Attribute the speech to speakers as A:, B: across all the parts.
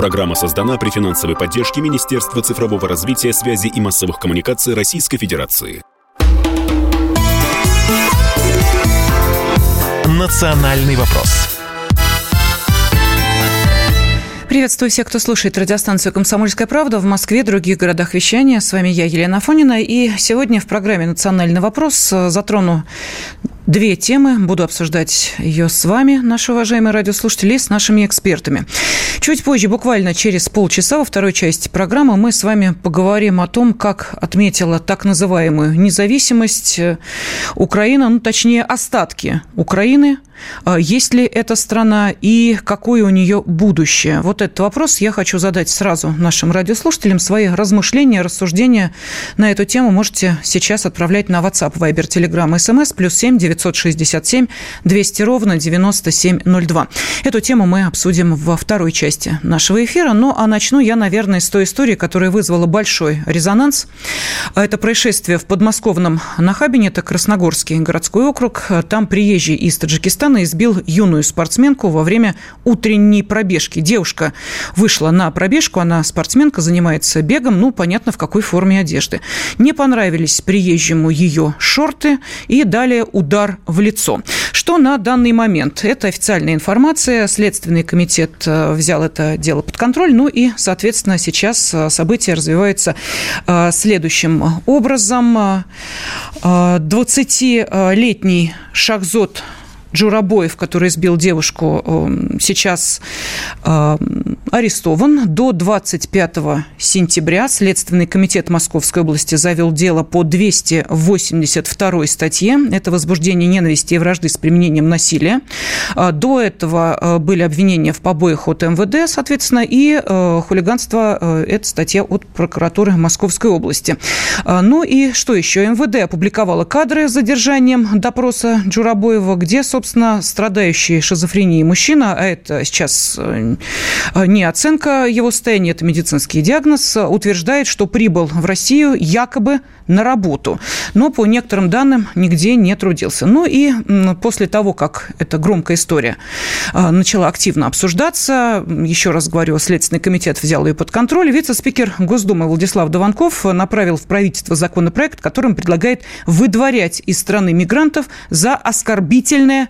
A: Программа создана при финансовой поддержке Министерства цифрового развития, связи и массовых коммуникаций Российской Федерации.
B: «Национальный вопрос»
C: Приветствую всех, кто слушает радиостанцию «Комсомольская правда» в Москве, других городах вещания. С вами я, Елена Афонина. И сегодня в программе «Национальный вопрос» затрону две темы. Буду обсуждать ее с вами, наши уважаемые радиослушатели, с нашими экспертами. Чуть позже, буквально через полчаса, во второй части программы, мы с вами поговорим о том, как отметила так называемую независимость Украина, ну, точнее, остатки Украины – есть ли эта страна и какое у нее будущее? Вот этот вопрос я хочу задать сразу нашим радиослушателям. Свои размышления, рассуждения на эту тему можете сейчас отправлять на WhatsApp, Viber, Telegram, SMS, плюс 7 967 200 ровно 9702. Эту тему мы обсудим во второй части нашего эфира. Ну, а начну я, наверное, с той истории, которая вызвала большой резонанс. Это происшествие в подмосковном Нахабине, это Красногорский городской округ. Там приезжий из Таджикистана Казахстана избил юную спортсменку во время утренней пробежки. Девушка вышла на пробежку, она спортсменка, занимается бегом, ну, понятно, в какой форме одежды. Не понравились приезжему ее шорты и далее удар в лицо. Что на данный момент? Это официальная информация. Следственный комитет э, взял это дело под контроль. Ну и, соответственно, сейчас э, события развиваются э, следующим образом. 20-летний Шахзот Джурабоев, который избил девушку, эм, сейчас эм, арестован. До 25 сентября Следственный комитет Московской области завел дело по 282 статье. Это возбуждение ненависти и вражды с применением насилия. А, до этого э, были обвинения в побоях от МВД, соответственно, и э, хулиганство э, – это статья от прокуратуры Московской области. Ну и что еще? МВД опубликовала кадры с задержанием допроса Джурабоева, где, собственно, собственно, страдающий шизофренией мужчина, а это сейчас э, не оценка его состояния, это медицинский диагноз, утверждает, что прибыл в Россию якобы на работу, но по некоторым данным нигде не трудился. Ну и после того, как эта громкая история э, начала активно обсуждаться, еще раз говорю, Следственный комитет взял ее под контроль, вице-спикер Госдумы Владислав Дованков направил в правительство законопроект, которым предлагает выдворять из страны мигрантов за оскорбительное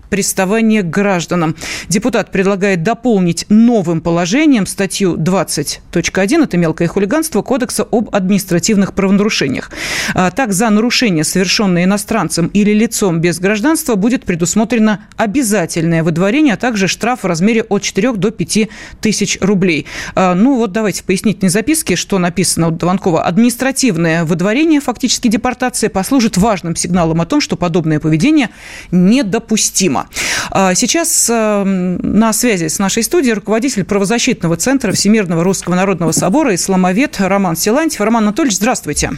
C: приставание к гражданам. Депутат предлагает дополнить новым положением статью 20.1, это мелкое хулиганство, Кодекса об административных правонарушениях. А, так, за нарушение, совершенное иностранцем или лицом без гражданства, будет предусмотрено обязательное выдворение, а также штраф в размере от 4 до 5 тысяч рублей. А, ну вот давайте в пояснительной записке, что написано у Дованкова. Административное выдворение, фактически депортация, послужит важным сигналом о том, что подобное поведение недопустимо. А сейчас эм, на связи с нашей студией руководитель правозащитного центра Всемирного Русского Народного Собора исламовед Роман Силантьев. Роман Анатольевич, здравствуйте.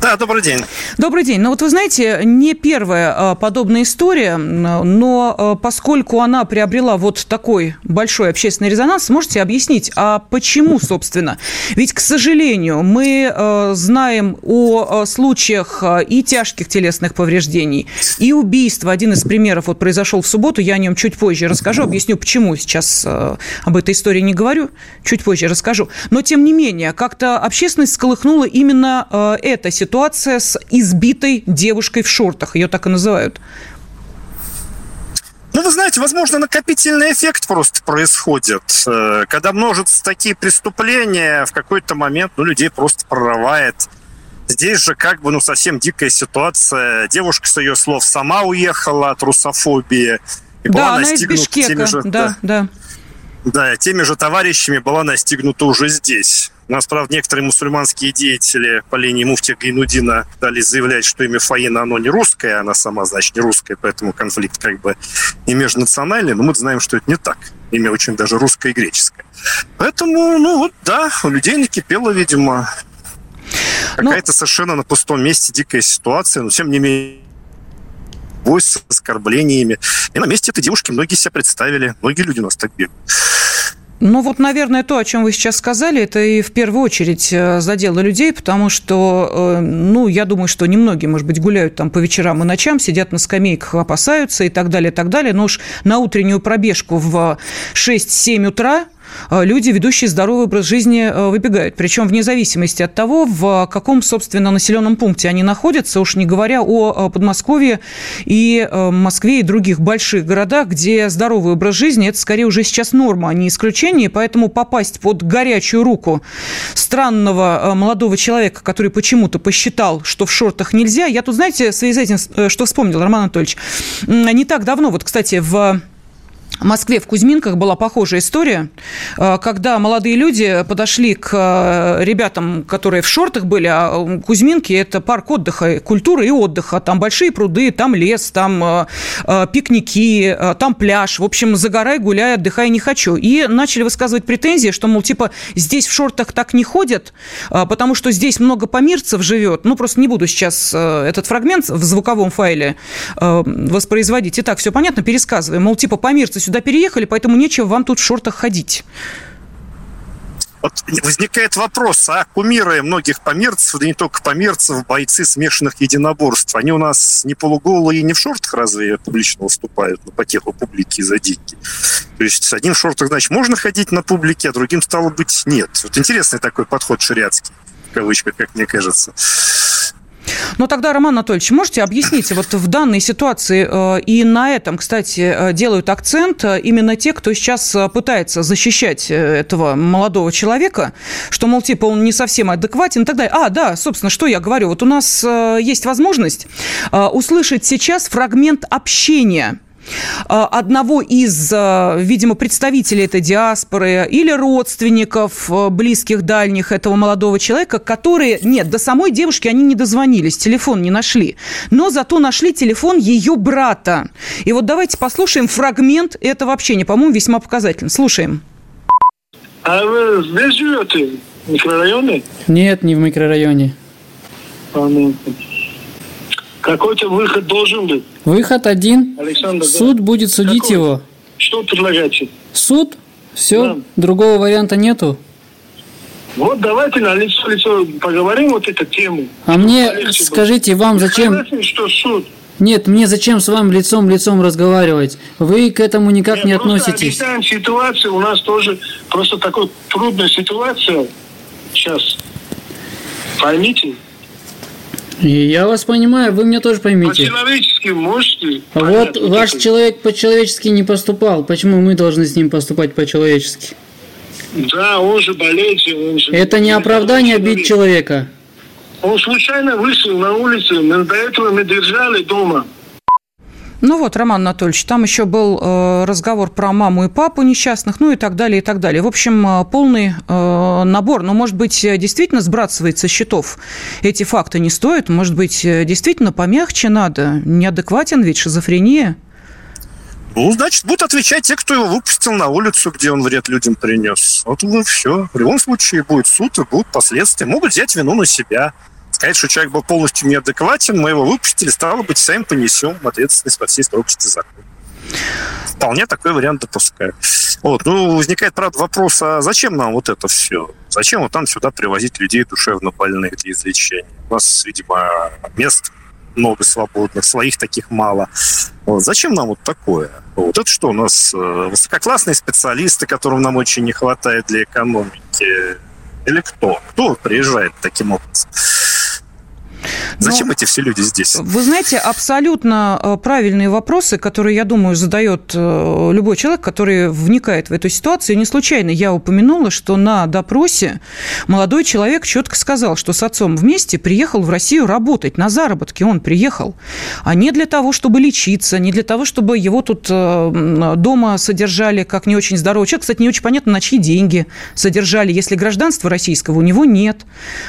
D: Да, добрый день.
C: Добрый день. Ну вот вы знаете, не первая а, подобная история, но а, поскольку она приобрела вот такой большой общественный резонанс, можете объяснить, а почему, собственно? Ведь, к сожалению, мы а, знаем о случаях и тяжких телесных повреждений, и убийства. Один из примеров вот произошел в субботу, я о нем чуть позже расскажу, объясню, почему сейчас об этой истории не говорю, чуть позже расскажу. Но, тем не менее, как-то общественность сколыхнула именно эта ситуация ситуация с избитой девушкой в шортах. Ее так и называют.
D: Ну, вы знаете, возможно, накопительный эффект просто происходит. Э, когда множатся такие преступления, в какой-то момент ну, людей просто прорывает. Здесь же как бы ну, совсем дикая ситуация. Девушка, с ее слов, сама уехала от русофобии.
C: И да, была она из Бишкека. Же, да, да.
D: Да, теми же товарищами была настигнута уже здесь. Нас, правда, некоторые мусульманские деятели по линии муфтия Гайнудина дали заявлять, что имя Фаина, оно не русское, она сама, значит, не русская, поэтому конфликт как бы не межнациональный, но мы знаем, что это не так. Имя очень даже русское и греческое. Поэтому, ну вот, да, у людей накипело, видимо, ну, какая-то совершенно на пустом месте дикая ситуация, но тем не менее бой с оскорблениями. И на месте этой девушки многие себя представили, многие люди у нас так бегают.
C: Ну вот, наверное, то, о чем вы сейчас сказали, это и в первую очередь э, задело людей, потому что, э, ну, я думаю, что немногие, может быть, гуляют там по вечерам и ночам, сидят на скамейках, опасаются и так далее, и так далее. Но уж на утреннюю пробежку в 6-7 утра – люди, ведущие здоровый образ жизни, выбегают. Причем вне зависимости от того, в каком, собственно, населенном пункте они находятся, уж не говоря о Подмосковье и Москве и других больших городах, где здоровый образ жизни – это скорее уже сейчас норма, а не исключение. Поэтому попасть под горячую руку странного молодого человека, который почему-то посчитал, что в шортах нельзя, я тут, знаете, в связи с этим, что вспомнил, Роман Анатольевич, не так давно, вот, кстати, в Москве в Кузьминках была похожая история, э, когда молодые люди подошли к э, ребятам, которые в шортах были, а Кузьминки – это парк отдыха, культуры и отдыха. Там большие пруды, там лес, там э, пикники, там пляж. В общем, загорай, гуляй, отдыхай не хочу. И начали высказывать претензии, что, мол, типа, здесь в шортах так не ходят, потому что здесь много помирцев живет. Ну, просто не буду сейчас этот фрагмент в звуковом файле воспроизводить. Итак, все понятно, пересказываем. Мол, типа, помирцы сюда переехали, поэтому нечего вам тут в шортах ходить.
D: Вот возникает вопрос, а кумиры многих померцев, да не только померцев, бойцы смешанных единоборств, они у нас не полуголые и не в шортах разве публично выступают на потеху публики за деньги? То есть с одним в шортах, значит, можно ходить на публике, а другим, стало быть, нет. Вот интересный такой подход шариатский, в кавычках, как мне кажется.
C: Но тогда, Роман Анатольевич, можете объяснить, вот в данной ситуации, э, и на этом, кстати, э, делают акцент э, именно те, кто сейчас пытается защищать этого молодого человека, что, мол, типа, он не совсем адекватен и так далее. А, да, собственно, что я говорю. Вот у нас есть возможность услышать сейчас фрагмент общения одного из, э, видимо, представителей этой диаспоры или родственников э, близких, дальних этого молодого человека, которые, нет, до самой девушки они не дозвонились, телефон не нашли, но зато нашли телефон ее брата. И вот давайте послушаем фрагмент этого общения, по-моему, весьма показательно. Слушаем.
E: А вы здесь живете? В микрорайоне?
F: Нет, не в микрорайоне.
E: Понятно. Какой-то выход должен быть.
F: Выход один. Александр, Суд да. будет судить Какой? его.
E: Что предлагаете?
F: Суд? Все, да. другого варианта нету.
E: Вот давайте на лицо лицо поговорим вот эту тему.
F: А мне скажите, вам зачем? Согласен,
E: что суд.
F: Нет, мне зачем с вами лицом лицом разговаривать? Вы к этому никак Нет, не относитесь.
E: Объясняем ситуацию, у нас тоже просто такая трудная ситуация сейчас. Поймите.
F: Я вас понимаю, вы меня тоже поймите.
E: По-человечески можете.
F: А вот ваш это. человек по-человечески не поступал. Почему мы должны с ним поступать по-человечески?
E: Да, он же болеет. Он же...
F: Это не оправдание бить человека.
E: Он случайно вышел на улицу. Мы до этого мы держали дома.
C: Ну вот, Роман Анатольевич, там еще был э, разговор про маму и папу несчастных, ну и так далее, и так далее. В общем, э, полный э, набор. Но, может быть, действительно сбрасывать со счетов эти факты не стоит? Может быть, действительно помягче надо? Неадекватен ведь шизофрения?
D: Ну, значит, будут отвечать те, кто его выпустил на улицу, где он вред людям принес. Вот и все. В любом случае будет суд и будут последствия. Могут взять вину на себя сказать, что человек был полностью неадекватен, мы его выпустили, стало быть, сами понесем ответственность по всей строгости закона. Вполне такой вариант допускаю. Вот. Ну, возникает, правда, вопрос, а зачем нам вот это все? Зачем вот там сюда привозить людей душевно больных для излечения? У нас, видимо, мест много свободных, своих таких мало. Вот. Зачем нам вот такое? Вот это что у нас? Э, высококлассные специалисты, которым нам очень не хватает для экономики? Или кто? Кто приезжает таким образом? Зачем Но, эти все люди здесь?
C: Вы знаете, абсолютно э, правильные вопросы, которые, я думаю, задает э, любой человек, который вникает в эту ситуацию. не случайно я упомянула, что на допросе молодой человек четко сказал, что с отцом вместе приехал в Россию работать, на заработки он приехал, а не для того, чтобы лечиться, не для того, чтобы его тут э, дома содержали как не очень здоровый человек. Кстати, не очень понятно, на чьи деньги содержали, если гражданства российского у него нет.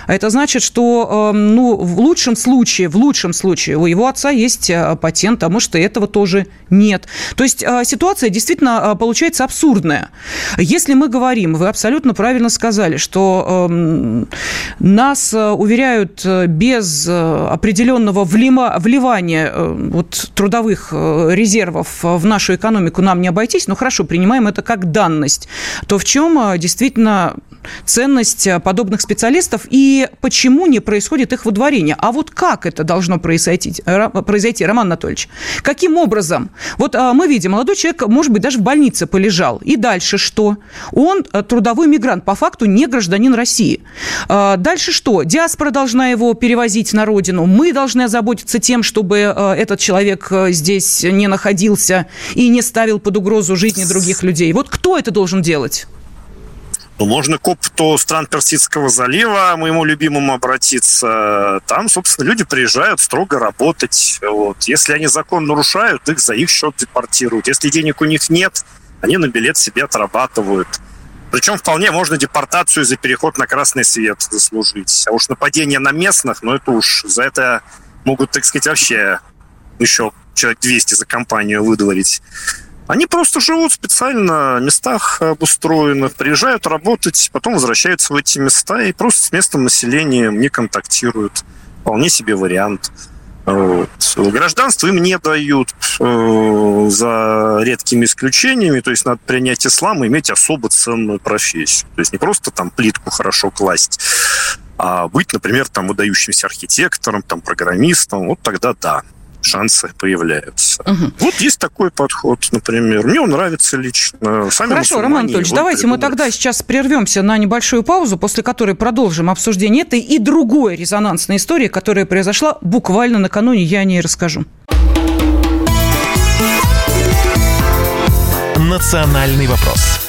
C: А это значит, что ну, в лучшем случае, в лучшем случае у его отца есть э, патент, а может и этого тоже нет. То есть э, ситуация действительно э, получается абсурдная. Если мы говорим, вы абсолютно правильно сказали, что эм, нас уверяют без определенного вливания вот, трудовых резервов в нашу экономику нам не обойтись, ну хорошо, принимаем это как данность, то в чем действительно ценность подобных специалистов и почему не происходит их выдворение. А вот как это должно произойти, произойти Роман Анатольевич? Каким образом? Вот мы видим, молодой человек, может быть, даже в больнице полежал. И дальше что? Он трудовой мигрант, по факту не гражданин России. Дальше что? Диаспора должна его перевозить на родину. Мы должны озаботиться тем, чтобы этот человек здесь не находился и не ставил под угрозу жизни других людей. Вот кто это должен делать?
D: Ну, можно к опыту стран Персидского залива, моему любимому, обратиться. Там, собственно, люди приезжают строго работать. Вот. Если они закон нарушают, их за их счет депортируют. Если денег у них нет, они на билет себе отрабатывают. Причем вполне можно депортацию за переход на красный свет заслужить. А уж нападение на местных, ну это уж за это могут, так сказать, вообще еще человек 200 за компанию выдворить. Они просто живут специально в местах обустроенных, приезжают работать, потом возвращаются в эти места и просто с местным населением не контактируют. Вполне себе вариант. Вот. Гражданство им не дают э, за редкими исключениями. То есть надо принять ислам и иметь особо ценную профессию. То есть не просто там плитку хорошо класть, а быть, например, там выдающимся архитектором, там программистом. Вот тогда да шансы появляются. Угу. Вот есть такой подход, например. Мне он нравится лично.
C: Сами Хорошо, Роман Анатольевич, давайте придумали. мы тогда сейчас прервемся на небольшую паузу, после которой продолжим обсуждение этой и другой резонансной истории, которая произошла буквально накануне, я о ней расскажу.
B: Национальный вопрос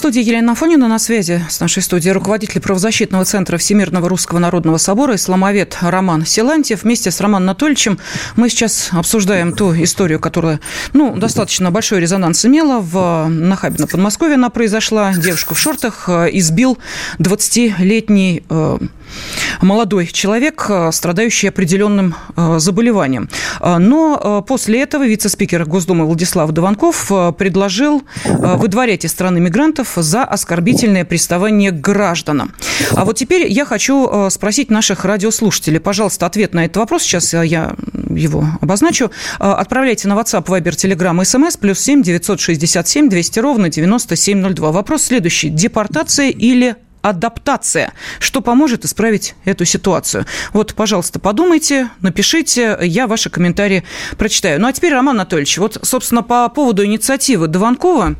C: студии Елена Афонина на связи с нашей студией руководитель правозащитного центра Всемирного Русского Народного Собора, исламовед Роман Силантьев. Вместе с Романом Анатольевичем мы сейчас обсуждаем ту историю, которая ну, достаточно большой резонанс имела. В Нахабино, Подмосковье она произошла. Девушку в шортах э, избил 20-летний э, молодой человек, э, страдающий определенным э, заболеванием. Э, но после этого вице-спикер Госдумы Владислав Дованков предложил выдворять из страны мигрантов за оскорбительное приставание к гражданам. А вот теперь я хочу спросить наших радиослушателей. Пожалуйста, ответ на этот вопрос. Сейчас я его обозначу. Отправляйте на WhatsApp, Viber, Telegram, SMS, плюс 7 967 200 ровно 9702. Вопрос следующий. Депортация или адаптация, что поможет исправить эту ситуацию. Вот, пожалуйста, подумайте, напишите, я ваши комментарии прочитаю. Ну, а теперь, Роман Анатольевич, вот, собственно, по поводу инициативы Дованкова,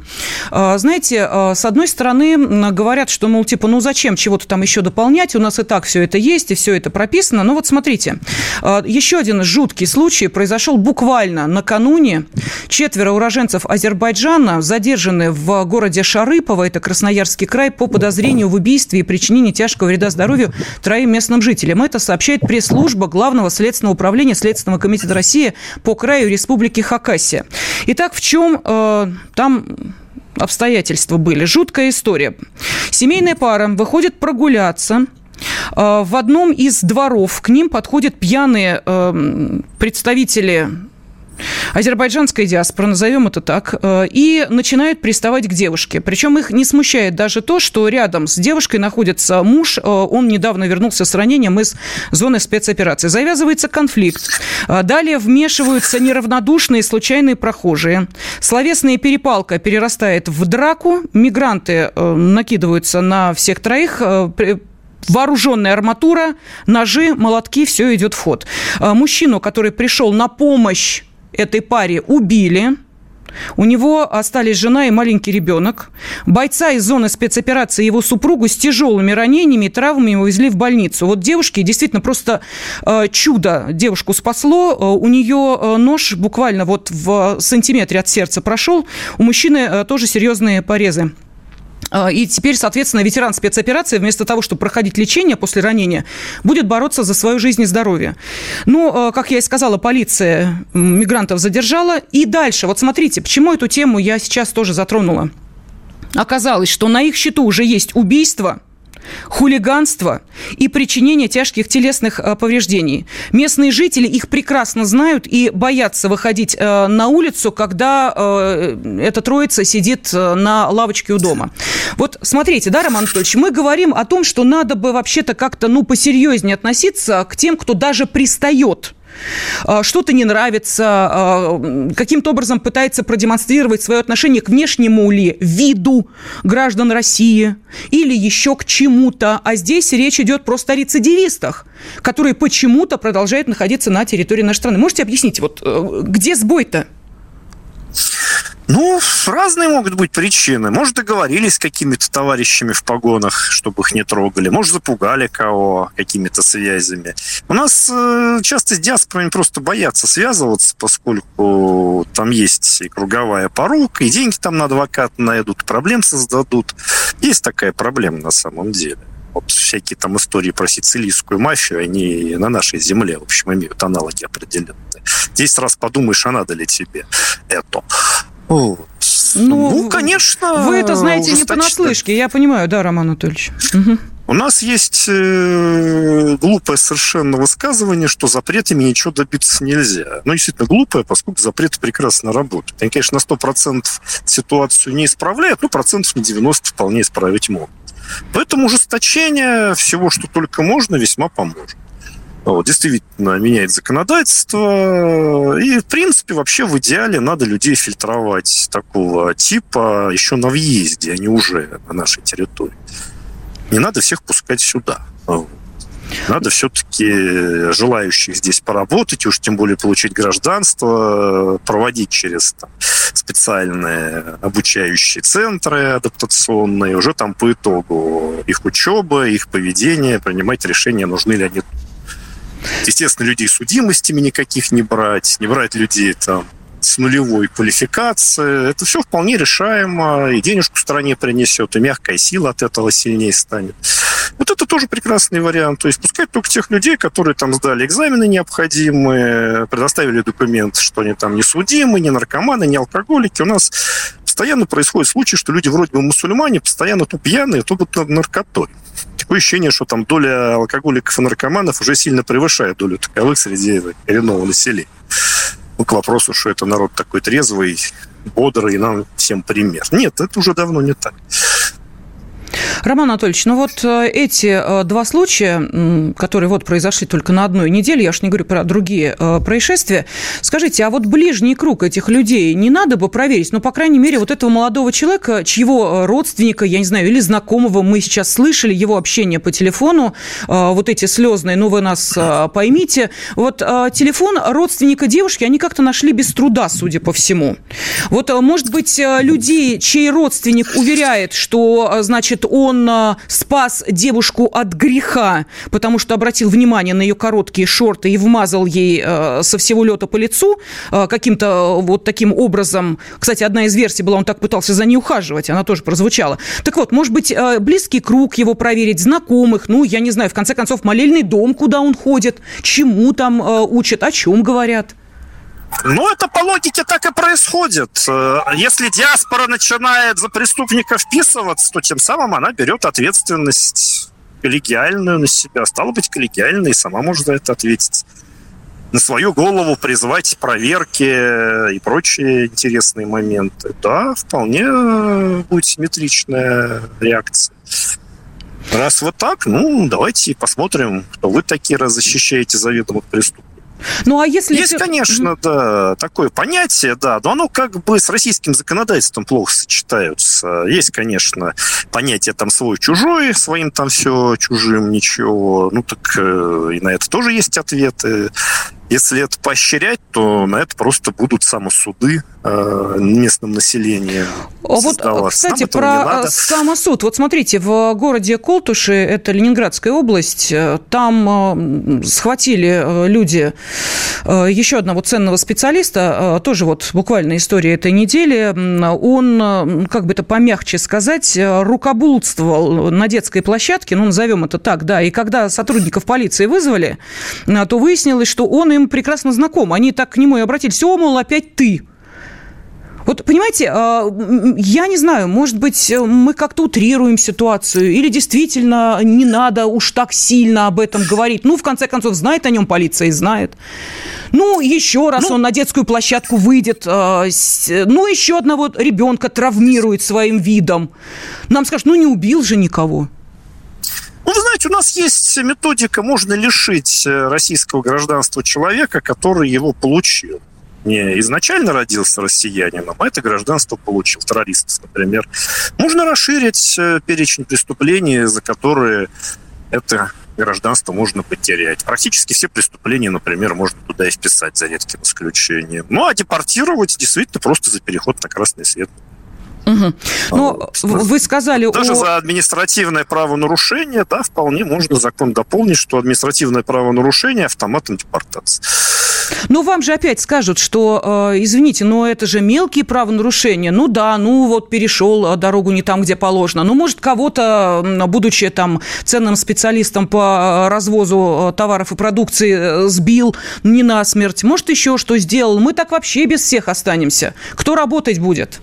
C: а, знаете, а, с одной стороны, говорят, что, мол, типа, ну, зачем чего-то там еще дополнять, у нас и так все это есть, и все это прописано. Ну, вот смотрите, а, еще один жуткий случай произошел буквально накануне. Четверо уроженцев Азербайджана задержаны в городе Шарыпово, это Красноярский край, по подозрению в убийстве убийстве и причинении тяжкого вреда здоровью троим местным жителям. Это сообщает пресс-служба Главного следственного управления Следственного комитета России по краю Республики Хакасия. Итак, в чем э, там обстоятельства были? Жуткая история. Семейная пара выходит прогуляться э, в одном из дворов к ним подходят пьяные э, представители азербайджанская диаспора, назовем это так, э, и начинают приставать к девушке. Причем их не смущает даже то, что рядом с девушкой находится муж, э, он недавно вернулся с ранением из зоны спецоперации. Завязывается конфликт. Э, далее вмешиваются неравнодушные случайные прохожие. Словесная перепалка перерастает в драку. Мигранты накидываются на всех троих, вооруженная арматура, ножи, молотки, все идет в ход. Мужчину, который пришел на помощь этой паре убили. У него остались жена и маленький ребенок. Бойца из зоны спецоперации его супругу с тяжелыми ранениями и травмами увезли в больницу. Вот девушке действительно просто э, чудо девушку спасло. Э, у нее э, нож буквально вот в сантиметре от сердца прошел. У мужчины э, тоже серьезные порезы. А, и теперь, соответственно, ветеран спецоперации, вместо того, чтобы проходить лечение после ранения, будет бороться за свою жизнь и здоровье. Ну, а, как я и сказала, полиция мигрантов задержала. И дальше, вот смотрите, почему эту тему я сейчас тоже затронула. Оказалось, что на их счету уже есть убийство – хулиганство и причинение тяжких телесных э, повреждений. Местные жители их прекрасно знают и боятся выходить э, на улицу, когда э, эта троица сидит на лавочке у дома. Вот смотрите, да, Роман Анатольевич, мы говорим о том, что надо бы вообще-то как-то, ну, посерьезнее относиться к тем, кто даже пристает что-то не нравится, э, каким-то образом пытается продемонстрировать свое отношение к внешнему ли виду граждан России или еще к чему-то. А здесь речь идет просто о рецидивистах, которые почему-то продолжают находиться на территории нашей страны. Можете объяснить, вот где сбой-то?
D: Ну, разные могут быть причины. Может, договорились с какими-то товарищами в погонах, чтобы их не трогали. Может, запугали кого какими-то связями. У нас э, часто с диаспорами просто боятся связываться, поскольку там есть и круговая порука, и деньги там на адвоката найдут, проблем создадут. Есть такая проблема на самом деле. Вот всякие там истории про сицилийскую мафию, они на нашей земле, в общем, имеют аналоги определенные. Десять раз подумаешь, а надо ли тебе это.
C: Ну, ну, конечно. Вы это знаете не понаслышке, я понимаю, да, Роман Анатольевич. Угу.
D: У нас есть э, глупое совершенно высказывание, что запретами ничего добиться нельзя. Ну, действительно глупое, поскольку запреты прекрасно работают. Они, конечно, на 100% ситуацию не исправляют, но процентов на 90 вполне исправить могут. Поэтому ужесточение всего, что только можно, весьма поможет. Вот, действительно меняет законодательство. И, в принципе, вообще в идеале надо людей фильтровать такого типа еще на въезде, а не уже на нашей территории. Не надо всех пускать сюда. Надо все-таки желающих здесь поработать, уж тем более получить гражданство, проводить через там, специальные обучающие центры адаптационные, уже там по итогу их учебы, их поведения, принимать решения, нужны ли они Естественно, людей с судимостями никаких не брать, не брать людей там с нулевой квалификацией. Это все вполне решаемо, и денежку стране принесет, и мягкая сила от этого сильнее станет. Вот это тоже прекрасный вариант. То есть пускать только тех людей, которые там сдали экзамены необходимые, предоставили документ, что они там не судимы, не наркоманы, не алкоголики. У нас постоянно происходит случай, что люди вроде бы мусульмане, постоянно то пьяные, то под наркотой такое ощущение, что там доля алкоголиков и наркоманов уже сильно превышает долю таковых среди коренного населения. Ну, к вопросу, что это народ такой трезвый, бодрый, и нам всем пример. Нет, это уже давно не так.
C: Роман Анатольевич, ну вот э, эти э, два случая, которые вот произошли только на одной неделе, я уж не говорю про другие э, происшествия, скажите, а вот ближний круг этих людей не надо бы проверить? Ну, по крайней мере, вот этого молодого человека, чьего родственника, я не знаю, или знакомого мы сейчас слышали, его общение по телефону, вот эти слезные, ну, вы нас поймите, вот телефон родственника девушки они как-то нашли без труда, судя по всему. Вот, может быть, людей, чей родственник уверяет, что, значит, он а, спас девушку от греха, потому что обратил внимание на ее короткие шорты и вмазал ей а, со всего лета по лицу а, каким-то вот таким образом. Кстати, одна из версий была, он так пытался за ней ухаживать, она тоже прозвучала. Так вот, может быть, близкий круг его проверить, знакомых, ну, я не знаю, в конце концов, молельный дом, куда он ходит, чему там учат, о чем говорят.
D: Ну, это по логике так и происходит. Э, если диаспора начинает за преступника вписываться, то тем самым она берет ответственность коллегиальную на себя. Стало быть, коллегиальной, и сама может за это ответить. На свою голову призвать проверки и прочие интересные моменты. Да, вполне будет симметричная реакция. Раз вот так, ну, давайте посмотрим, кто вы такие, раз защищаете заведомых преступников.
C: Ну, а если...
D: Есть, конечно, да, такое понятие, да, но оно как бы с российским законодательством плохо сочетаются. Есть, конечно, понятие там свой-чужой, своим там все, чужим ничего. Ну, так э, и на это тоже есть ответы. Если это поощрять, то на это просто будут самосуды э, местным населением.
C: А вот, кстати, про самосуд. Вот смотрите, в городе Колтуши, это Ленинградская область, э, там э, схватили люди еще одного ценного специалиста, тоже вот буквально история этой недели. Он, как бы это помягче сказать, рукоблудствовал на детской площадке, ну, назовем это так, да, и когда сотрудников полиции вызвали, то выяснилось, что он им им прекрасно знаком. Они так к нему и обратились. О, мол, опять ты. Вот, понимаете, а, я не знаю, может быть, мы как-то утрируем ситуацию, или действительно не надо уж так сильно об этом говорить. Ну, в конце концов, знает о нем полиция и знает. Ну, еще раз ну, он на детскую площадку выйдет, а, ну, еще одного ребенка травмирует своим видом. Нам скажут, ну, не убил же никого.
D: Ну, вы знаете, у нас есть методика, можно лишить э, российского гражданства человека, который его получил. Не изначально родился россиянином, а это гражданство получил, террорист, например. Можно расширить э, перечень преступлений, за которые это гражданство можно потерять. Практически все преступления, например, можно туда и вписать за редким исключением. Ну, а депортировать действительно просто за переход на красный свет.
C: Угу. Ну, вы сказали
D: Даже о... за административное правонарушение, да, вполне можно закон дополнить, что административное правонарушение автоматом депортации.
C: Ну, вам же опять скажут, что, э, извините, но это же мелкие правонарушения. Ну да, ну вот перешел дорогу не там, где положено. Ну, может, кого-то, будучи там ценным специалистом по развозу э, товаров и продукции, э, сбил не на смерть. Может, еще что сделал. Мы так вообще без всех останемся. Кто работать будет?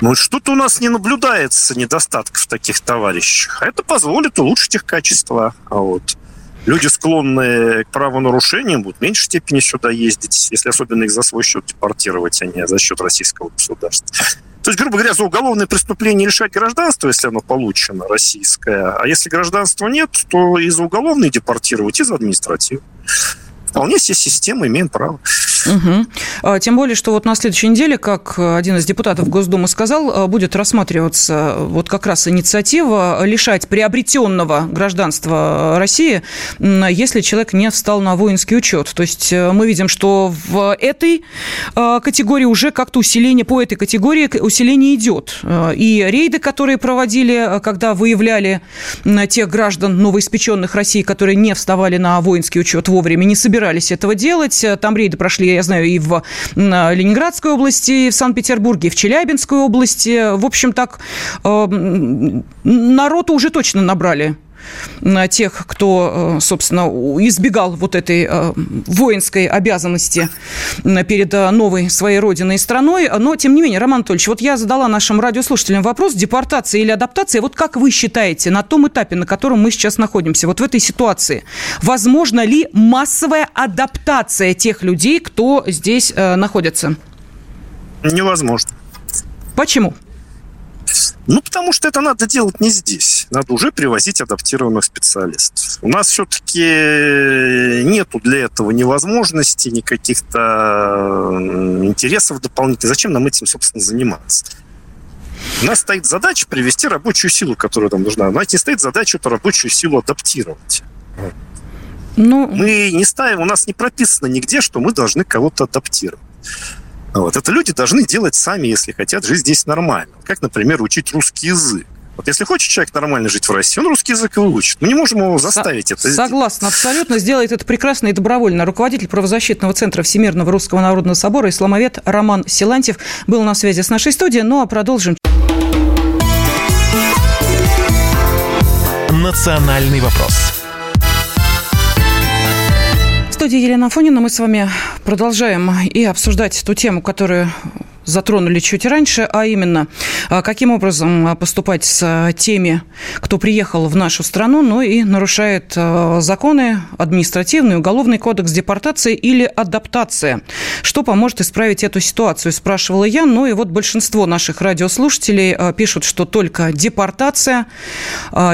D: Ну, что-то у нас не наблюдается недостатков таких товарищах. А это позволит улучшить их качество. А вот люди, склонные к правонарушениям, будут в меньшей степени сюда ездить, если особенно их за свой счет депортировать, а не за счет российского государства. То есть, грубо говоря, за уголовное преступление лишать гражданства, если оно получено, российское. А если гражданства нет, то и за уголовное депортировать, и за административное. Вполне все системы имеем право.
C: Угу. Тем более, что вот на следующей неделе, как один из депутатов Госдумы сказал, а, будет рассматриваться вот как раз инициатива лишать приобретенного гражданства России, если человек не встал на воинский учет. То есть мы видим, что в этой а, категории уже как-то усиление, по этой категории усиление идет. И рейды, которые проводили, когда выявляли тех граждан новоиспеченных России, которые не вставали на воинский учет вовремя, не собирались этого делать. Там рейды прошли я знаю, и в Ленинградской области, и в Санкт-Петербурге, и в Челябинской области. В общем, так э, народу уже точно набрали тех, кто, э, собственно, избегал вот этой э, воинской обязанности перед э, новой своей родиной и страной. Но, тем не менее, Роман Анатольевич, вот я задала нашим радиослушателям вопрос, депортация или адаптация. Вот как вы считаете, на том этапе, на котором мы сейчас находимся, вот в этой ситуации, возможно ли массовая адаптация тех людей, кто здесь находится?
D: Невозможно.
C: Почему?
D: Ну, потому что это надо делать не здесь. Надо уже привозить адаптированных специалистов. У нас все-таки нету для этого ни возможностей, ни каких-то интересов дополнительных. Зачем нам этим, собственно, заниматься? У нас стоит задача привести рабочую силу, которая нам нужна. У нас не стоит задача эту рабочую силу адаптировать. Ну... Мы не ставим, у нас не прописано нигде, что мы должны кого-то адаптировать. Вот. Это люди должны делать сами, если хотят жить здесь нормально. Как, например, учить русский язык. Вот если хочет человек нормально жить в России, он русский язык и выучит. Мы не можем его заставить Со- это
C: сделать. Согласна, абсолютно. Сделает это прекрасно и добровольно. Руководитель правозащитного центра Всемирного Русского Народного Собора исламовед Роман Силантьев был на связи с нашей студией. Ну а продолжим.
B: Национальный вопрос
C: студии Елена Фонина мы с вами продолжаем и обсуждать ту тему, которую затронули чуть раньше, а именно, а, каким образом а, поступать с а, теми, кто приехал в нашу страну, но и нарушает законы, административный, уголовный кодекс депортации или адаптация. Что поможет исправить эту ситуацию, спрашивала я. Ну и вот большинство наших радиослушателей пишут, что только депортация.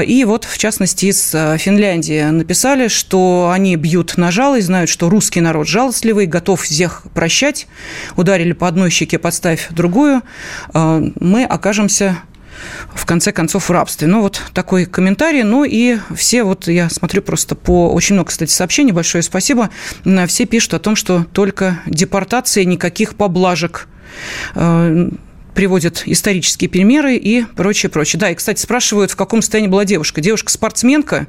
C: И вот, в частности, из Финляндии написали, что они бьют на жалость, знают, что русский народ жалостливый, готов всех прощать. Ударили по одной щеке, под поставь другую, э, мы окажемся в конце концов в рабстве. Ну, вот такой комментарий. Ну, и все, вот я смотрю просто по... Очень много, кстати, сообщений, большое спасибо. Все пишут о том, что только депортация, никаких поблажек э, приводят исторические примеры и прочее, прочее. Да, и, кстати, спрашивают, в каком состоянии была девушка. Девушка-спортсменка,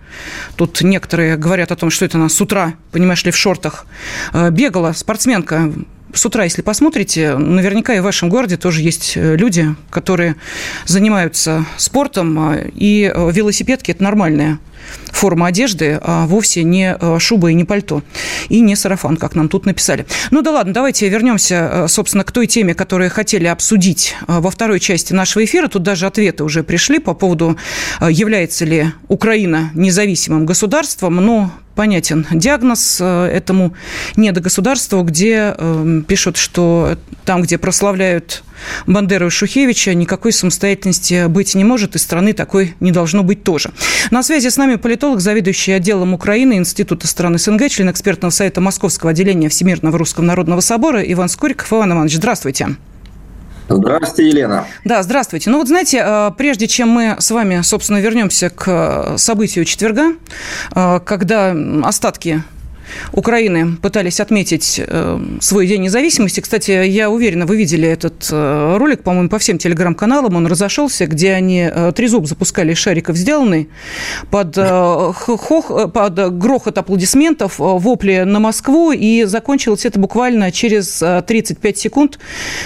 C: тут некоторые говорят о том, что это она с утра, понимаешь ли, в шортах э, бегала, спортсменка, с утра, если посмотрите, наверняка и в вашем городе тоже есть э, люди, которые занимаются спортом, а, и э, велосипедки – это нормальная форма одежды, а вовсе не э, шуба и не пальто. И не сарафан, как нам тут написали. Ну да ладно, давайте вернемся, собственно, к той теме, которую хотели обсудить во второй части нашего эфира. Тут даже ответы уже пришли по поводу, является ли Украина независимым государством. Но понятен диагноз э, этому недогосударству, где э, пишут, что там, где прославляют Бандеру и Шухевича, никакой самостоятельности быть не может, и страны такой не должно быть тоже. На связи с нами политолог, заведующий отделом Украины Института стран СНГ, член экспертного совета Московского отделения Всемирного Русского Народного Собора Иван Скориков. Иван Иванович, здравствуйте.
G: Здравствуйте, Елена.
C: Да, здравствуйте. Ну вот знаете, э, прежде чем мы с вами, собственно, вернемся к событию четверга, э, когда остатки Украины пытались отметить э, свой День независимости. Кстати, я уверена, вы видели этот э, ролик, по-моему, по всем телеграм-каналам. Он разошелся, где они э, трезуб запускали из шариков сделанный под, хох, под грохот аплодисментов, вопли на Москву. И закончилось это буквально через 35 секунд,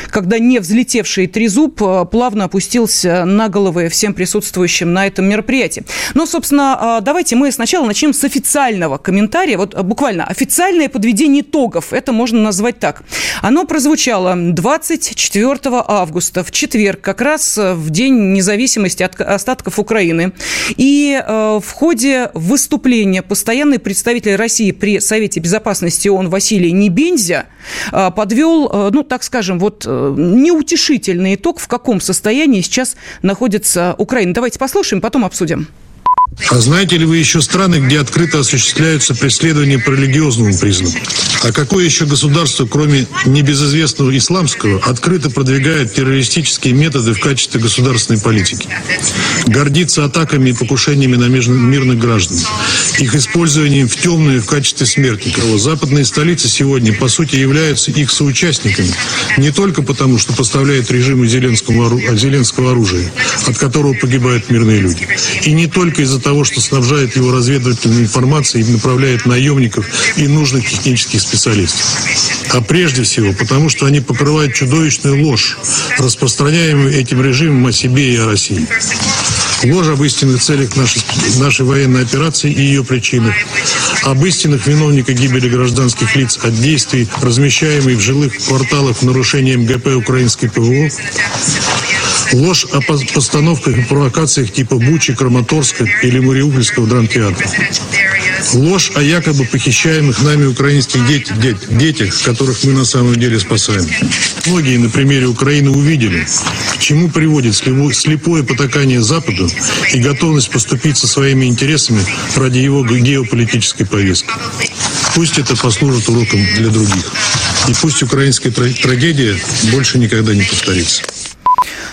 C: когда не взлетевший трезуб плавно опустился на головы всем присутствующим на этом мероприятии. Но, собственно, давайте мы сначала начнем с официального комментария. Вот буквально буквально официальное подведение итогов, это можно назвать так. Оно прозвучало 24 августа, в четверг, как раз э, в День независимости от остатков Украины. И э, в ходе выступления постоянный представитель России при Совете Безопасности ООН Василий Небензя э, подвел, э, ну, так скажем, вот э, неутешительный итог, в каком состоянии сейчас находится Украина. Давайте послушаем, потом обсудим.
H: А знаете ли вы еще страны, где открыто осуществляются преследования по религиозному признаку? А какое еще государство, кроме небезызвестного исламского, открыто продвигает террористические методы в качестве государственной политики? Гордится атаками и покушениями на мирных граждан, их использованием в темную в качестве смертников. Западные столицы сегодня, по сути, являются их соучастниками. Не только потому, что поставляют режиму Зеленского, оружия, от которого погибают мирные люди. И не только из-за того, что снабжает его разведывательной информацией и направляет наемников и нужных технических специалистов. А прежде всего, потому что они покрывают чудовищную ложь, распространяемую этим режимом о себе и о России. Ложь об истинных целях нашей, нашей военной операции и ее причинах, об истинных виновниках гибели гражданских лиц от действий, размещаемых в жилых кварталах в нарушении МГП украинской ПВО, ложь о постановках и провокациях типа Бучи, Краматорска или Мариупольского драмтеатра. Ложь о якобы похищаемых нами украинских деть, деть, детях, которых мы на самом деле спасаем. Многие на примере Украины увидели, к чему приводит слепое потакание Западу и готовность поступить со своими интересами ради его геополитической повестки. Пусть это послужит уроком для других. И пусть украинская трагедия больше никогда не повторится.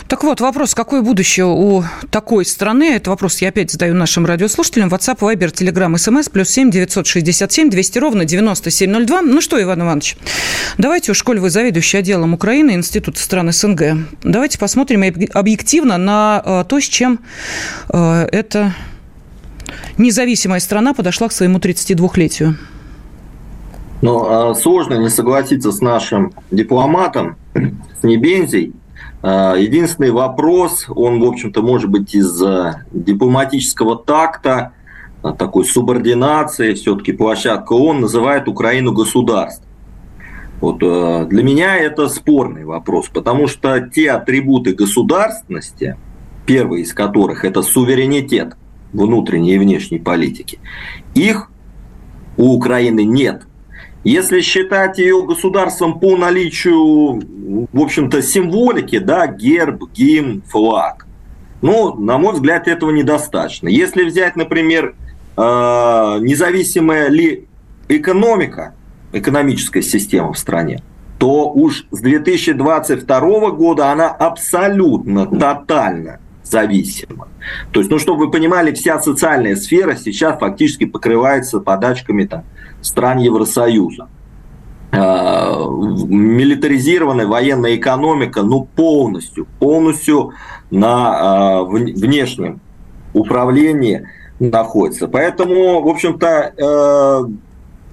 C: Так вот, вопрос, какое будущее у такой страны? Это вопрос я опять задаю нашим радиослушателям. WhatsApp, Viber, Telegram, SMS, плюс 7 967 200 ровно 9702. Ну что, Иван Иванович, давайте уж, коль вы заведующий отделом Украины, Института стран СНГ, давайте посмотрим объективно на э, то, с чем э, эта независимая страна подошла к своему 32-летию.
G: Ну, а сложно не согласиться с нашим дипломатом, с Небензей, единственный вопрос, он, в общем-то, может быть из дипломатического такта, а, такой субординации, все-таки площадка ООН называет Украину государством. Вот, э, для меня это спорный вопрос, потому что те атрибуты государственности, первый из которых это суверенитет внутренней и внешней политики, их у Украины нет – если считать ее государством по наличию, в общем-то, символики, да, герб, гимн, флаг, ну, на мой взгляд, этого недостаточно. Если взять, например, э, независимая ли экономика, экономическая система в стране, то уж с 2022 года она абсолютно, тотально зависима. То есть, ну, чтобы вы понимали, вся социальная сфера сейчас фактически покрывается подачками там, стран Евросоюза. А, милитаризированная военная экономика, ну, полностью, полностью на а, внешнем управлении находится. Поэтому, в общем-то, э,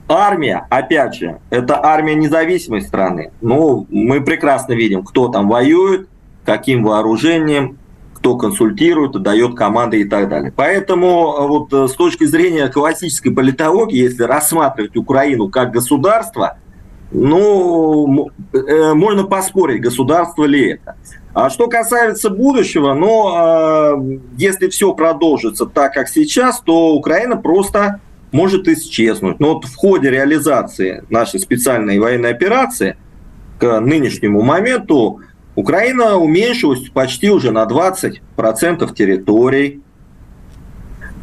G: армия, опять же, это армия независимой страны. Ну, мы прекрасно видим, кто там воюет, каким вооружением, кто консультирует, дает команды и так далее. Поэтому э, вот э, с точки зрения классической политологии, если рассматривать Украину как государство, ну, э, можно поспорить, государство ли это. А что касается будущего, ну, если все продолжится так, как сейчас, то Украина просто может исчезнуть. Но вот в ходе реализации нашей специальной военной операции к нынешнему моменту Украина уменьшилась почти уже на 20% территорий.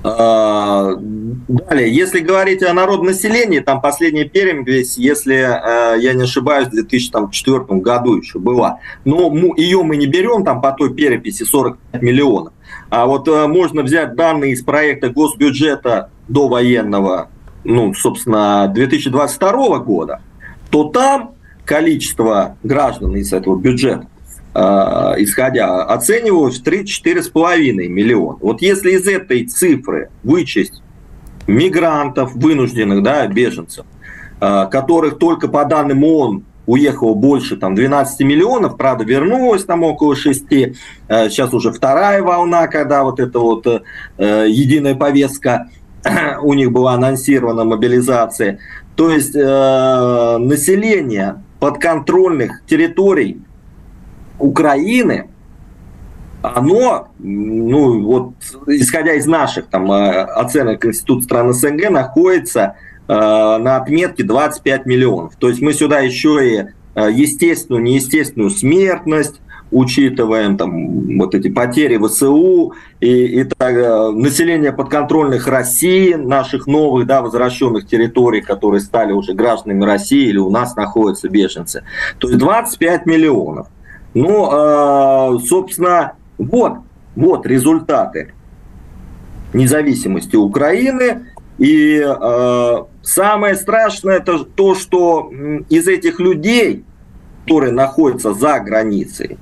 G: А, далее, если говорить о народонаселении, там последняя перепись, если э, я не ошибаюсь, в 2004 году еще была. Но ее мы не берем там по той переписи 45 миллионов. А вот э, можно взять данные из проекта госбюджета до военного, ну, собственно, 2022 года, то там количество граждан из этого бюджета исходя, оценивалось в 3-4,5 миллиона. Вот если из этой цифры вычесть мигрантов, вынужденных, да, беженцев, э, которых только по данным ООН уехало больше там, 12 миллионов, правда, вернулось там около 6. Сейчас уже вторая волна, когда вот эта вот э, единая повестка у них была анонсирована мобилизация. То есть э, население подконтрольных территорий Украины, оно, ну вот, исходя из наших там э, оценок Института стран СНГ, находится э, на отметке 25 миллионов. То есть мы сюда еще и э, естественную, неестественную смертность, учитываем там вот эти потери ВСУ и, и так, э, население подконтрольных России, наших новых, да, возвращенных территорий, которые стали уже гражданами России или у нас находятся беженцы. То есть 25 миллионов. Ну, э, собственно, вот, вот результаты независимости Украины. И э, самое страшное это то, что из этих людей, которые находятся за границей,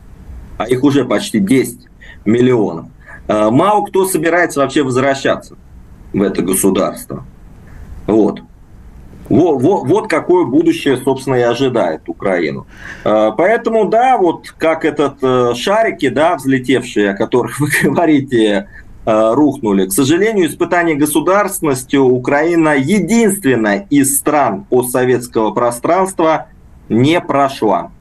G: а их уже почти 10 миллионов, э, мало кто собирается вообще возвращаться в это государство. Вот. Вот, вот, вот какое будущее, собственно, и ожидает Украину. Э, поэтому, да, вот как этот э, шарики, да, взлетевшие, о которых вы говорите, рухнули. К сожалению, испытание государственностью Украина единственная из стран постсоветского пространства не прошла.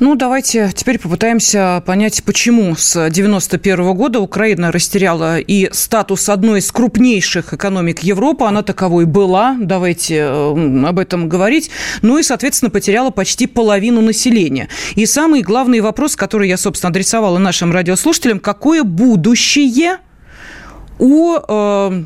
C: Ну, давайте теперь попытаемся понять, почему с 91 года Украина растеряла и статус одной из крупнейших экономик Европы. Она таковой была, давайте э, об этом говорить. Ну и, соответственно, потеряла почти половину населения. И самый главный вопрос, который я, собственно, адресовала нашим радиослушателям, какое будущее у э,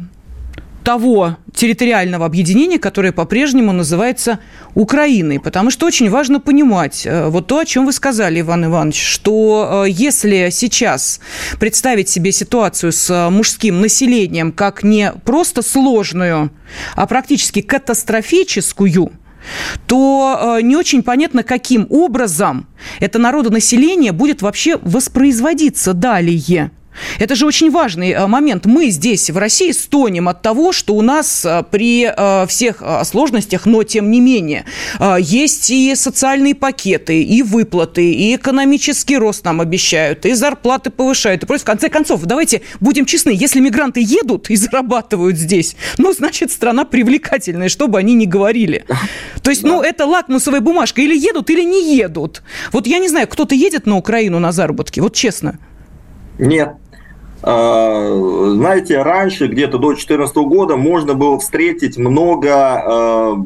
C: того территориального объединения, которое по-прежнему называется Украиной. Потому что очень важно понимать, э, вот то, о чем вы сказали, Иван Иванович, что э, если сейчас представить себе ситуацию с э, мужским населением как не просто сложную, а практически катастрофическую, то не очень понятно, каким образом это народонаселение будет вообще воспроизводиться далее. Это же очень важный э, момент. Мы здесь, в России, стонем от того, что у нас э, при э, всех сложностях, но тем не менее, есть и социальные пакеты, и выплаты, и экономический рост нам обещают, и зарплаты повышают. И просто, в конце концов, давайте будем честны, если мигранты едут и зарабатывают здесь, ну, значит, страна привлекательная, что бы они ни говорили. То есть, ну, это лакмусовая бумажка. Или едут, или не едут. Вот я не знаю, кто-то едет на Украину на заработки, вот честно.
G: Нет, знаете, раньше, где-то до 2014 года, можно было встретить много а,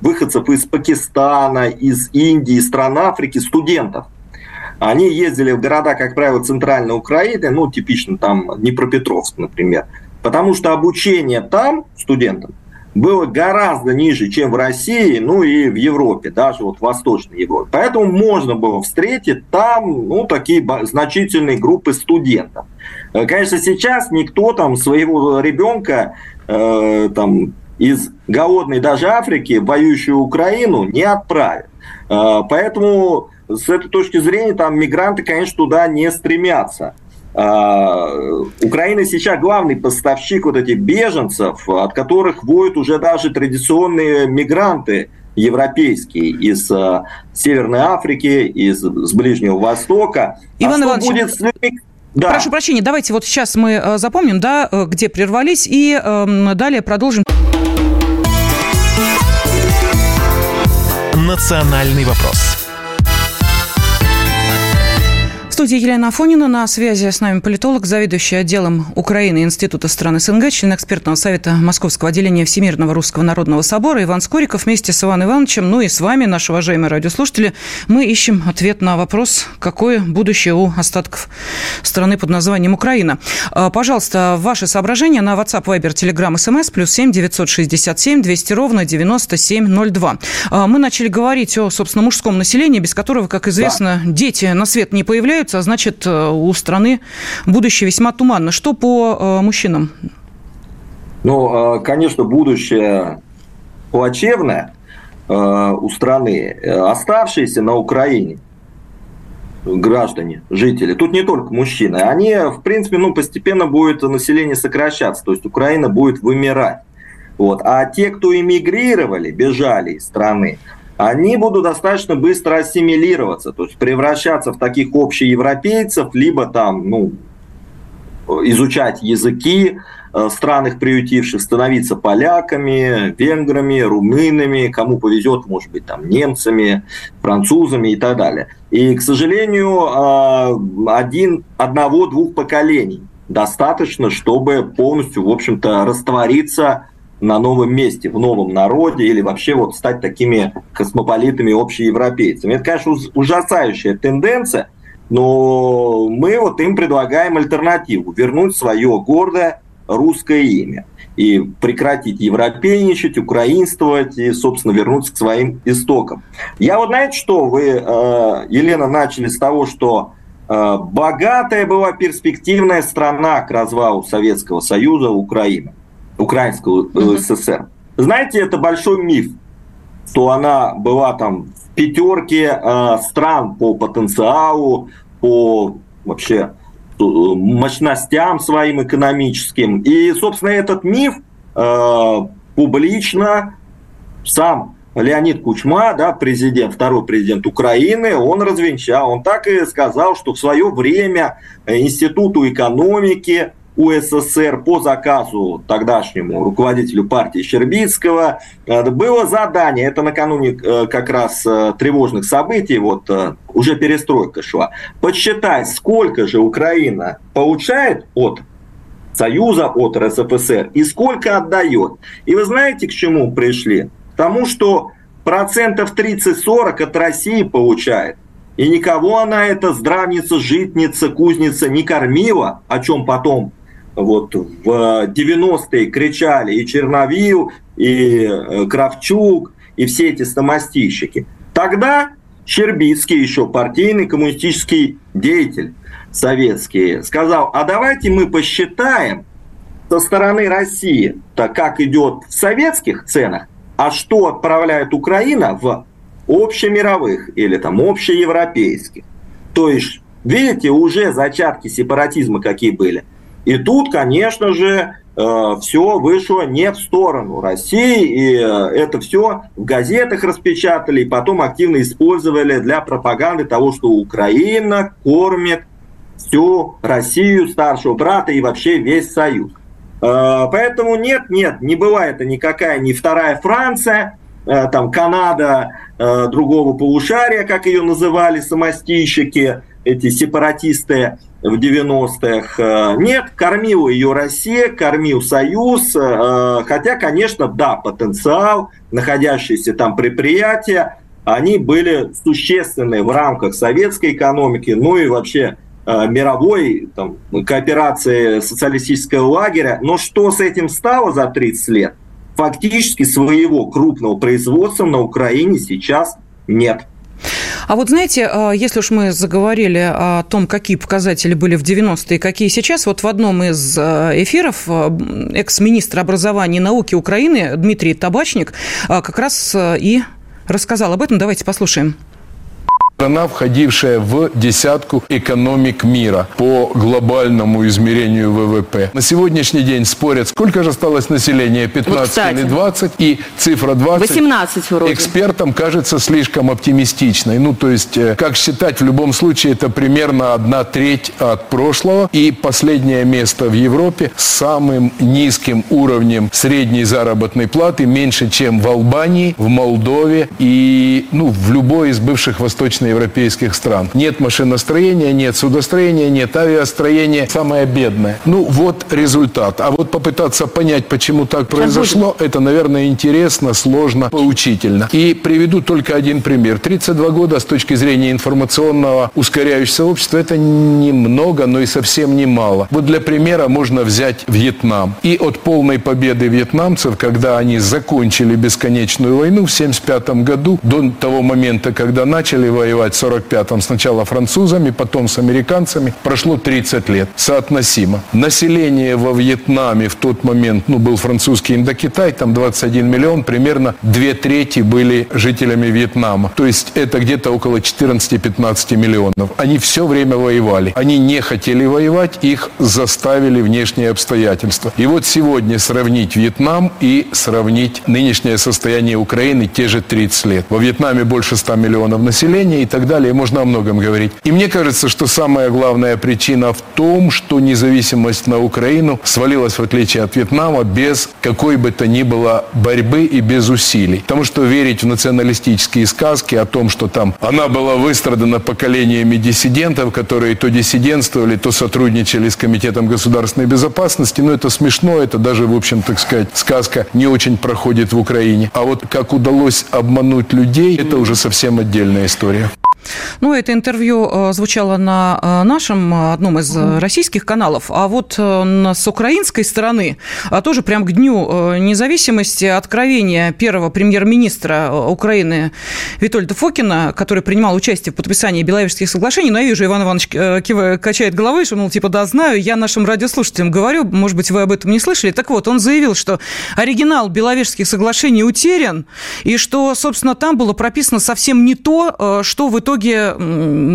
G: выходцев из Пакистана, из Индии, стран Африки, студентов. Они ездили в города, как правило, центральной Украины, ну, типично там Днепропетровск, например, потому что обучение там студентам было гораздо ниже, чем в России, ну и в Европе, даже вот в Восточной Европе. Поэтому можно было встретить там, ну, такие значительные группы студентов. Э, конечно, сейчас никто там своего ребенка э, там, из голодной даже Африки в воюющую Украину не отправит. Э, поэтому с этой точки зрения там мигранты, конечно, туда не стремятся. Э, Украина сейчас главный поставщик вот этих беженцев, от которых воют уже даже традиционные мигранты европейские из э, Северной Африки, из с Ближнего Востока.
C: Иван а Иванович, будет с людьми, да. Прошу прощения, давайте вот сейчас мы запомним, да, э, где прервались, и э, далее продолжим.
B: Национальный вопрос.
C: В студии Елена Афонина. На связи с нами политолог, заведующий отделом Украины Института стран СНГ, член экспертного совета Московского отделения Всемирного Русского Народного Собора Иван Скориков вместе с Иваном Ивановичем, ну и с вами, наши уважаемые радиослушатели, мы ищем ответ на вопрос, какое будущее у остатков страны под названием Украина. А, пожалуйста, ваши соображения на WhatsApp, Viber, Telegram, SMS, плюс 7 967 200 ровно 9702. А, мы начали говорить о, собственно, мужском населении, без которого, как известно, да. дети на свет не появляются, появляются, а значит, э, у страны будущее весьма туманно. Что по э, мужчинам?
G: Ну, э, конечно, будущее плачевное у страны. Оставшиеся на Украине граждане, жители, тут не только мужчины, они, в принципе, ну, постепенно будет население сокращаться, то есть Украина будет вымирать. Вот. А те, кто эмигрировали, бежали из страны, они будут достаточно быстро ассимилироваться, то есть превращаться в таких общеевропейцев, либо там, ну, изучать языки э, стран их приютивших, становиться поляками, венграми, румынами, кому повезет, может быть, там, немцами, французами и так далее. И, к сожалению, э, один, одного-двух поколений достаточно, чтобы полностью, в общем-то, раствориться на новом месте, в новом народе или вообще вот стать такими космополитами, общеевропейцами. Это, конечно, ужасающая тенденция, но мы вот им предлагаем альтернативу, вернуть свое гордое русское имя и прекратить европейничать, украинствовать и, собственно, вернуться к своим истокам. Я вот, знаете что, вы, э, Елена, начали с того, что э, богатая была перспективная страна к развалу Советского Союза Украина украинского mm-hmm. СССР. Знаете, это большой миф, что она была там в пятерке э, стран по потенциалу, по вообще э, мощностям своим экономическим. И, собственно, этот миф э, публично сам Леонид Кучма, да, президент, второй президент Украины, он развенчал. Он так и сказал, что в свое время Институту экономики УССР по заказу тогдашнему руководителю партии Щербицкого э, было задание, это накануне э, как раз э, тревожных событий, вот уже перестройка шла, подсчитать, сколько же Украина получает от Союза, от РСФСР и сколько отдает. И вы знаете, к чему пришли? К тому, что процентов 30-40 от России получает. И никого она, эта здравница, житница, кузница не кормила, о чем потом вот в 90-е кричали и Черновил, и э, Кравчук, и все эти стомастищики. Тогда Щербицкий, еще партийный коммунистический деятель советский, сказал, а давайте мы посчитаем со стороны России, так как идет в советских ценах, а что отправляет Украина в общемировых или там общеевропейских. То есть, видите, уже зачатки сепаратизма какие были. И тут, конечно же, э, все вышло не в сторону России, и э, это все в газетах распечатали, и потом активно использовали для пропаганды того, что Украина кормит всю Россию, старшего брата и вообще весь Союз. Э, поэтому нет, нет, не бывает это никакая не вторая Франция, там Канада другого полушария, как ее называли самостийщики, эти сепаратисты в 90-х. Э, нет, кормил ее Россия, кормил Союз, э, хотя, конечно, да, потенциал, находящиеся там предприятия, они были существенны в рамках советской экономики, ну и вообще э, мировой там, кооперации социалистического лагеря. Но что с этим стало за 30 лет? Фактически своего крупного производства на Украине сейчас нет.
C: А вот знаете, а, если уж мы заговорили о том, какие показатели были в 90-е, какие сейчас, вот в одном из а, эфиров а, экс-министр образования и науки Украины Дмитрий Табачник как раз и рассказал об этом. Давайте послушаем.
I: Страна, входившая в десятку экономик мира по глобальному измерению ВВП. На сегодняшний день спорят, сколько же осталось населения, 15 вот, или 20, и цифра 20
C: 18 вроде.
I: экспертам кажется слишком оптимистичной. Ну, то есть, э, как считать, в любом случае, это примерно одна треть от прошлого, и последнее место в Европе с самым низким уровнем средней заработной платы, меньше, чем в Албании, в Молдове и ну, в любой из бывших восточных западноевропейских стран. Нет машиностроения, нет судостроения, нет авиастроения. Самое бедное. Ну, вот результат. А вот попытаться понять, почему так произошло, это, наверное, интересно, сложно, поучительно. И приведу только один пример. 32 года с точки зрения информационного ускоряющегося общества это немного, но и совсем немало. Вот для примера можно взять Вьетнам. И от полной победы вьетнамцев, когда они закончили бесконечную войну в 1975 году, до того момента, когда начали воевать в 1945-м сначала французами, потом с американцами, прошло 30 лет. Соотносимо. Население во Вьетнаме в тот момент, ну, был французский Индокитай, там 21 миллион, примерно две трети были жителями Вьетнама. То есть это где-то около 14-15 миллионов. Они все время воевали. Они не хотели воевать, их заставили внешние обстоятельства. И вот сегодня сравнить Вьетнам и сравнить нынешнее состояние Украины те же 30 лет. Во Вьетнаме больше 100 миллионов населения и так далее. Можно о многом говорить. И мне кажется, что самая главная причина в том, что независимость на Украину свалилась, в отличие от Вьетнама, без какой бы то ни было борьбы и без усилий. Потому что верить в националистические сказки о том, что там она была выстрадана поколениями диссидентов, которые то диссидентствовали, то сотрудничали с Комитетом государственной безопасности, ну это смешно, это даже, в общем, так сказать, сказка не очень проходит в Украине. А вот как удалось обмануть людей, это уже совсем отдельная история.
C: Ну, это интервью э, звучало на э, нашем, э, одном из российских каналов. А вот с украинской стороны, а тоже прям к Дню независимости, откровение первого премьер-министра Украины Витольда Фокина, который принимал участие в подписании Беловежских соглашений. Но я вижу, Иван Иванович качает головой, что, мол, типа, да, знаю, я нашим радиослушателям говорю, может быть, вы об этом не слышали. Так вот, он заявил, что оригинал Беловежских соглашений утерян, и что, собственно, там было прописано совсем не то, что в итоге итоге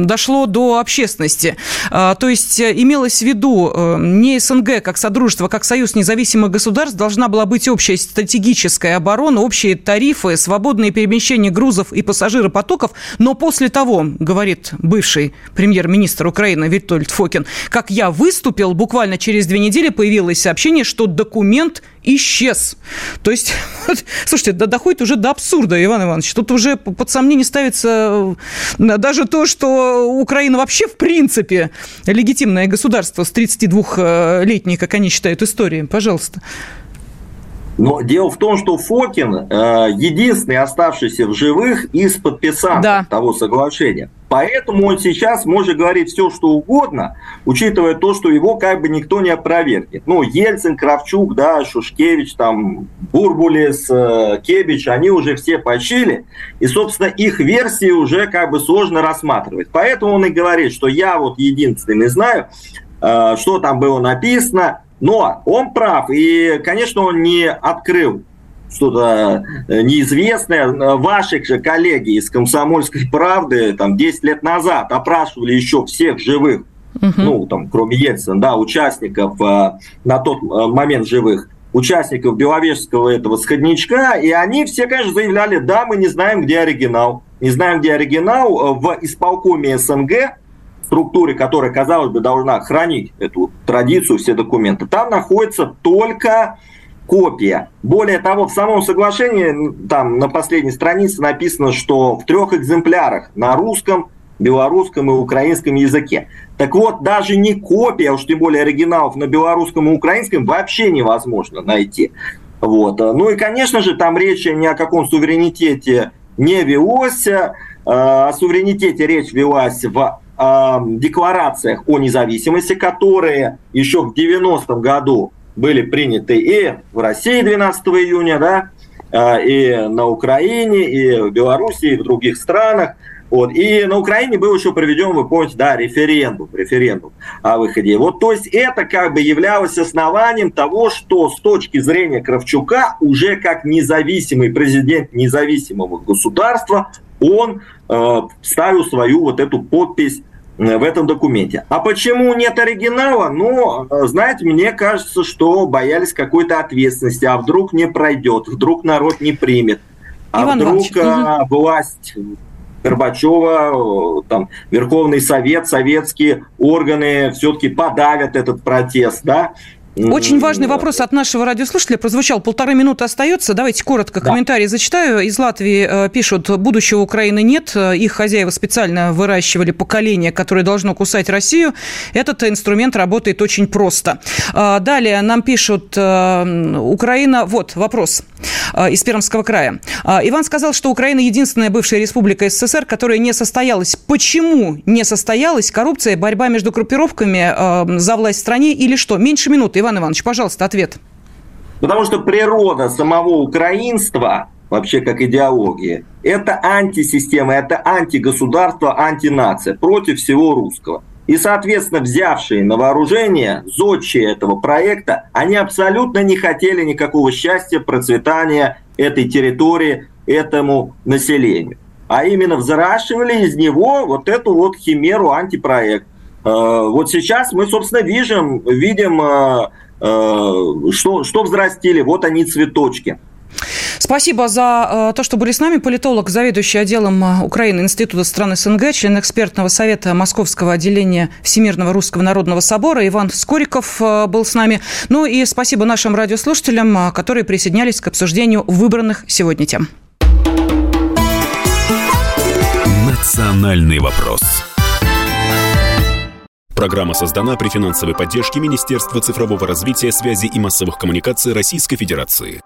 C: дошло до общественности. А, то есть э, имелось в виду э, не СНГ как Содружество, как Союз независимых государств должна была быть общая стратегическая оборона, общие тарифы, свободное перемещение грузов и пассажиропотоков. Но после того, говорит бывший премьер-министр Украины Витольд Фокин, как я выступил, буквально через две недели появилось сообщение, что документ исчез. То есть, слушайте, да, доходит уже до абсурда, Иван Иванович. Тут уже под сомнение ставится э, даже то, что Украина вообще в принципе легитимное государство с 32-летней, как они считают, историей. Пожалуйста.
G: Но дело в том, что Фокин э, единственный оставшийся в живых из подписантов да. того соглашения. Поэтому он сейчас может говорить все, что угодно, учитывая то, что его как бы никто не опровергнет. Ну, Ельцин, Кравчук, да, Шушкевич, там, Бурбулес, э, Кебич, они уже все почили, и, собственно, их версии уже как бы сложно рассматривать. Поэтому он и говорит, что я вот единственный знаю, э, что там было написано, но он прав, и, конечно, он не открыл что-то э, неизвестное. Ваши же коллеги из «Комсомольской правды» там 10 лет назад опрашивали еще всех живых, угу. ну, там, кроме Ельцина, да, участников э, на тот э, момент живых, участников Беловежского этого сходничка, и они все, конечно, заявляли, да, мы не знаем, где оригинал. Не знаем, где оригинал. В исполкоме СНГ структуре, которая, казалось бы, должна хранить эту традицию, все документы, там находится только копия. Более того, в самом соглашении, там на последней странице написано, что в трех экземплярах на русском, белорусском и украинском языке. Так вот, даже не копия, а уж тем более оригиналов на белорусском и украинском вообще невозможно найти. Вот. Ну и, конечно же, там речь ни о каком суверенитете не велось. Э, о суверенитете речь велась в э, декларациях о независимости, которые еще в 90-м году были приняты и в России 12 июня, да, э, и на Украине, и в Беларуси, и в других странах. Вот. И на Украине был еще проведен, вы помните, да, референдум, референдум о выходе. Вот, то есть это как бы являлось основанием того, что с точки зрения Кравчука уже как независимый президент независимого государства он э, ставил свою вот эту подпись в этом документе. А почему нет оригинала? Ну, э, знаете, мне кажется, что боялись какой-то ответственности. А вдруг не пройдет, вдруг народ не примет. А Иван вдруг Иванович, а, власть Горбачева, там, Верховный Совет, советские органы все-таки подавят этот протест, да?
C: Очень важный вопрос от нашего радиослушателя прозвучал. Полторы минуты остается. Давайте коротко да. комментарий зачитаю. Из Латвии э, пишут, будущего Украины нет. Их хозяева специально выращивали поколение, которое должно кусать Россию. Этот инструмент работает очень просто. Э, далее нам пишут, э, Украина... Вот, вопрос из Пермского края. Иван сказал, что Украина единственная бывшая республика СССР, которая не состоялась. Почему не состоялась? Коррупция, борьба между группировками за власть в стране или что? Меньше минуты. Иван Иванович, пожалуйста, ответ.
G: Потому что природа самого украинства, вообще как идеология, это антисистема, это антигосударство, антинация против всего русского. И, соответственно, взявшие на вооружение, зодчие этого проекта, они абсолютно не хотели никакого счастья, процветания этой территории, этому населению. А именно взращивали из него вот эту вот химеру антипроект. Э, вот сейчас мы, собственно, видим, видим э, э, что, что взрастили. Вот они цветочки.
C: Спасибо за то, что были с нами. Политолог, заведующий отделом Украины Института стран СНГ, член экспертного совета Московского отделения Всемирного Русского Народного Собора Иван Скориков был с нами. Ну и спасибо нашим радиослушателям, которые присоединялись к обсуждению выбранных сегодня тем.
A: Национальный вопрос. Программа создана при финансовой поддержке Министерства цифрового развития, связи и массовых коммуникаций Российской Федерации.